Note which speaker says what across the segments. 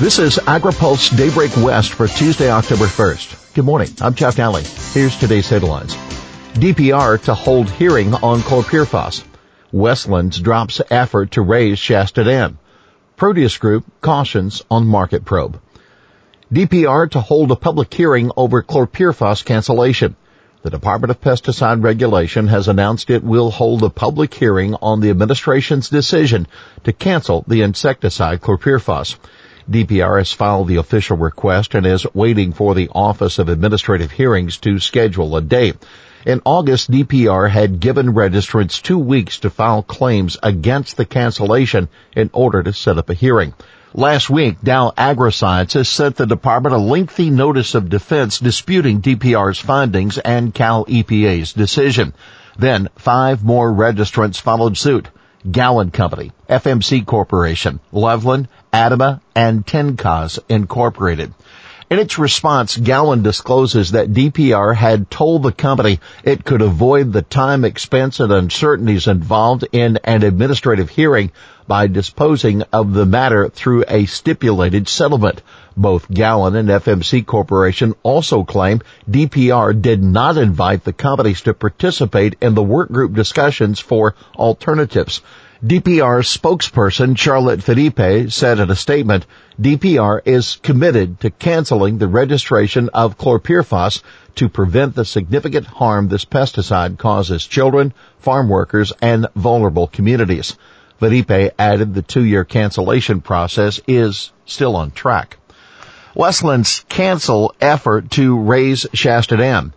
Speaker 1: This is AgriPulse Daybreak West for Tuesday, October 1st. Good morning. I'm Jeff Nalley. Here's today's headlines. DPR to hold hearing on chlorpyrifos. Westlands drops effort to raise Shasta Dam. Produce Group cautions on market probe. DPR to hold a public hearing over chlorpyrifos cancellation. The Department of Pesticide Regulation has announced it will hold a public hearing on the administration's decision to cancel the insecticide chlorpyrifos. DPR has filed the official request and is waiting for the Office of Administrative Hearings to schedule a date. In August, DPR had given registrants two weeks to file claims against the cancellation in order to set up a hearing. Last week, Dow AgroSciences sent the department a lengthy notice of defense disputing DPR's findings and Cal EPA's decision. Then five more registrants followed suit. Gowan Company, FMC Corporation, Loveland, Adama, and Tenkoz Incorporated. In its response, Gowan discloses that DPR had told the company it could avoid the time, expense, and uncertainties involved in an administrative hearing by disposing of the matter through a stipulated settlement. Both Gowan and FMC Corporation also claim DPR did not invite the companies to participate in the workgroup discussions for alternatives. DPR spokesperson Charlotte Fadipe said in a statement, DPR is committed to canceling the registration of chlorpyrifos to prevent the significant harm this pesticide causes children, farm workers, and vulnerable communities. Fadipe added the two-year cancellation process is still on track. Westland's cancel effort to raise Shasta Dam.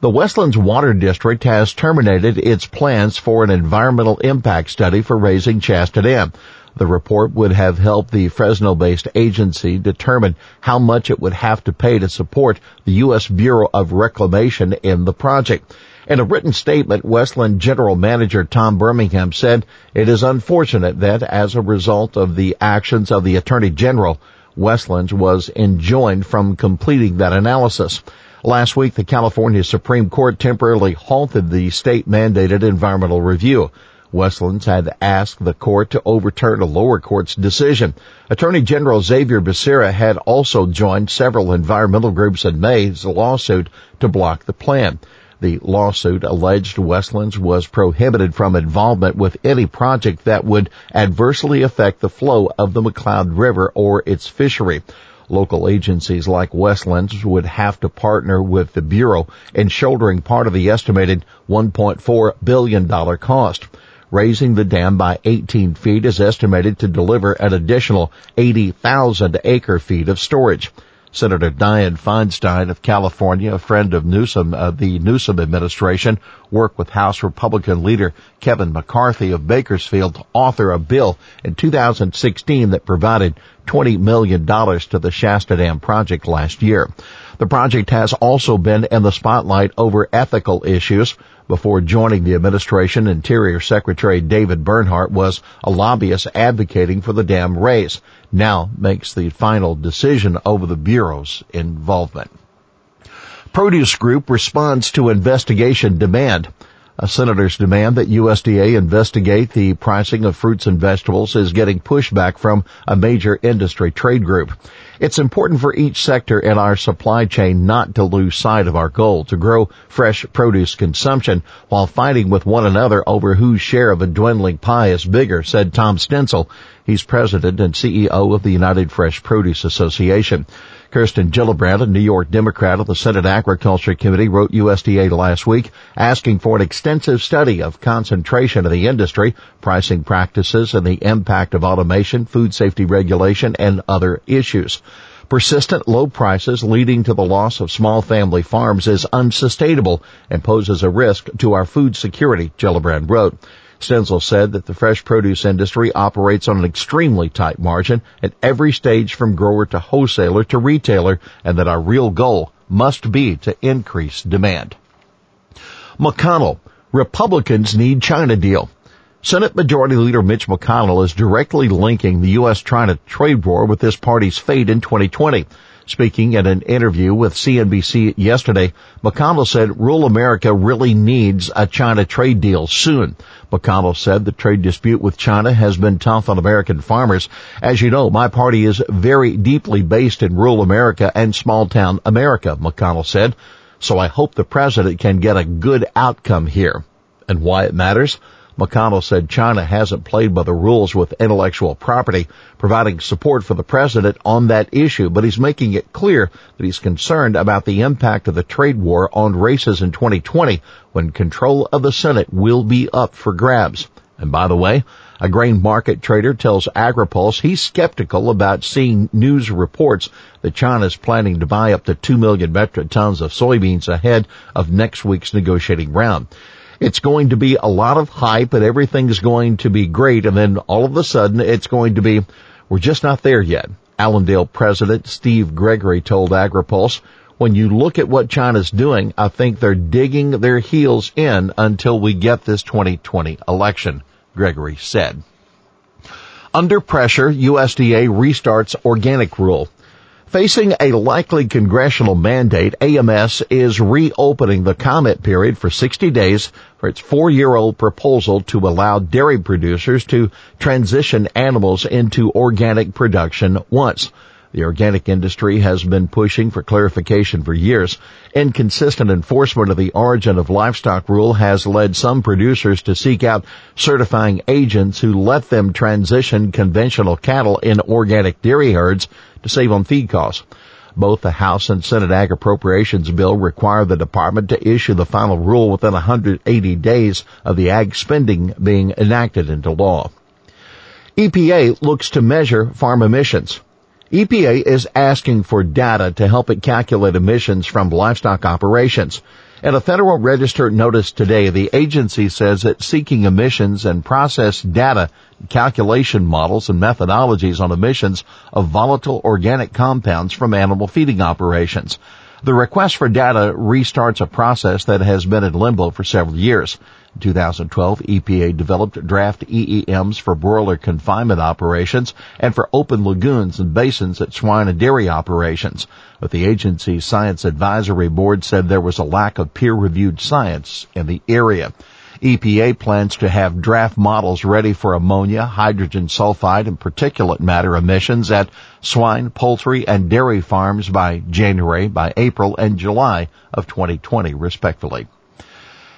Speaker 1: The Westlands Water District has terminated its plans for an environmental impact study for raising Shasta Dam. The report would have helped the Fresno-based agency determine how much it would have to pay to support the U.S. Bureau of Reclamation in the project. In a written statement, Westland General Manager Tom Birmingham said it is unfortunate that as a result of the actions of the Attorney General, Westlands was enjoined from completing that analysis. Last week, the California Supreme Court temporarily halted the state mandated environmental review. Westlands had asked the court to overturn a lower court's decision. Attorney General Xavier Becerra had also joined several environmental groups in May's lawsuit to block the plan. The lawsuit alleged Westlands was prohibited from involvement with any project that would adversely affect the flow of the McCloud River or its fishery. Local agencies like Westlands would have to partner with the Bureau in shouldering part of the estimated $1.4 billion cost. Raising the dam by 18 feet is estimated to deliver an additional 80,000 acre feet of storage. Senator Dianne Feinstein of California, a friend of Newsom, uh, the Newsom administration, worked with House Republican leader Kevin McCarthy of Bakersfield to author a bill in 2016 that provided $20 million to the Shasta Dam project last year. The project has also been in the spotlight over ethical issues. Before joining the administration, Interior Secretary David Bernhardt was a lobbyist advocating for the dam raise. Now makes the final decision over the Bureau's involvement. Produce Group responds to investigation demand. A senator's demand that USDA investigate the pricing of fruits and vegetables is getting pushback from a major industry trade group. It's important for each sector in our supply chain not to lose sight of our goal to grow fresh produce consumption while fighting with one another over whose share of a dwindling pie is bigger, said Tom Stenzel. He's president and CEO of the United Fresh Produce Association. Kirsten Gillibrand, a New York Democrat of the Senate Agriculture Committee, wrote USDA last week asking for an extensive study of concentration of the industry, pricing practices, and the impact of automation, food safety regulation, and other issues. Persistent low prices leading to the loss of small family farms is unsustainable and poses a risk to our food security, Gillibrand wrote. Stenzel said that the fresh produce industry operates on an extremely tight margin at every stage from grower to wholesaler to retailer and that our real goal must be to increase demand. McConnell, Republicans need China deal. Senate Majority Leader Mitch McConnell is directly linking the U.S.-China trade war with this party's fate in 2020. Speaking at an interview with CNBC yesterday, McConnell said rural America really needs a China trade deal soon. McConnell said the trade dispute with China has been tough on American farmers. As you know, my party is very deeply based in rural America and small town America, McConnell said. So I hope the president can get a good outcome here. And why it matters? McConnell said China hasn't played by the rules with intellectual property, providing support for the president on that issue, but he's making it clear that he's concerned about the impact of the trade war on races in 2020 when control of the Senate will be up for grabs. And by the way, a grain market trader tells AgriPulse he's skeptical about seeing news reports that China is planning to buy up to 2 million metric tons of soybeans ahead of next week's negotiating round it's going to be a lot of hype and everything's going to be great. And then all of a sudden it's going to be, we're just not there yet. Allendale President Steve Georgy told AgriPulse, when you look at what China's doing, I think they're digging their heels in until we get this 2020 election, Georgy said. Under pressure, USDA restarts organic rule. Facing a likely congressional mandate, AMS is reopening the comment period for 60 days for its four-year-old proposal to allow dairy producers to transition animals into organic production once. The organic industry has been pushing for clarification for years. Inconsistent enforcement of the origin of livestock rule has led some producers to seek out certifying agents who let them transition conventional cattle in organic dairy herds to save on feed costs. Both the House and Senate Ag Appropriations Bill require the department to issue the final rule within 180 days of the ag spending being enacted into law. EPA looks to measure farm emissions. EPA is asking for data to help it calculate emissions from livestock operations. In a Federal Register notice today, the agency says it's seeking emissions and process data, calculation models, and methodologies on emissions of volatile organic compounds from animal feeding operations. The request for data restarts a process that has been in limbo for several years. In 2012, EPA developed draft EEMs for broiler confinement operations and for open lagoons and basins at swine and dairy operations. But the agency's science advisory board said there was a lack of peer-reviewed science in the area. EPA plans to have draft models ready for ammonia, hydrogen sulfide, and particulate matter emissions at swine, poultry, and dairy farms by January, by April, and July of 2020, respectively.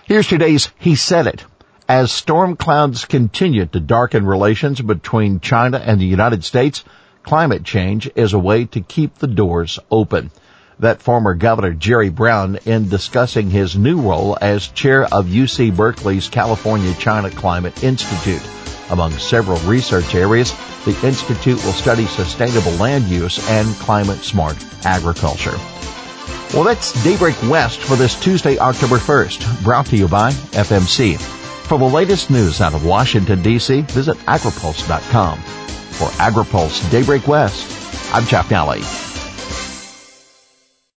Speaker 1: Here's today's He Said It. As storm clouds continue to darken relations between China and the United States, climate change is a way to keep the doors open. That former Governor Jerry Brown in discussing his new role as chair of UC Berkeley's California China Climate Institute. Among several research areas, the Institute will study sustainable land use and climate smart agriculture. Well, that's Daybreak West for this Tuesday, October 1st, brought to you by FMC. For the latest news out of Washington, D.C., visit agripulse.com. For AgriPulse Daybreak West, I'm Jeff Nalley.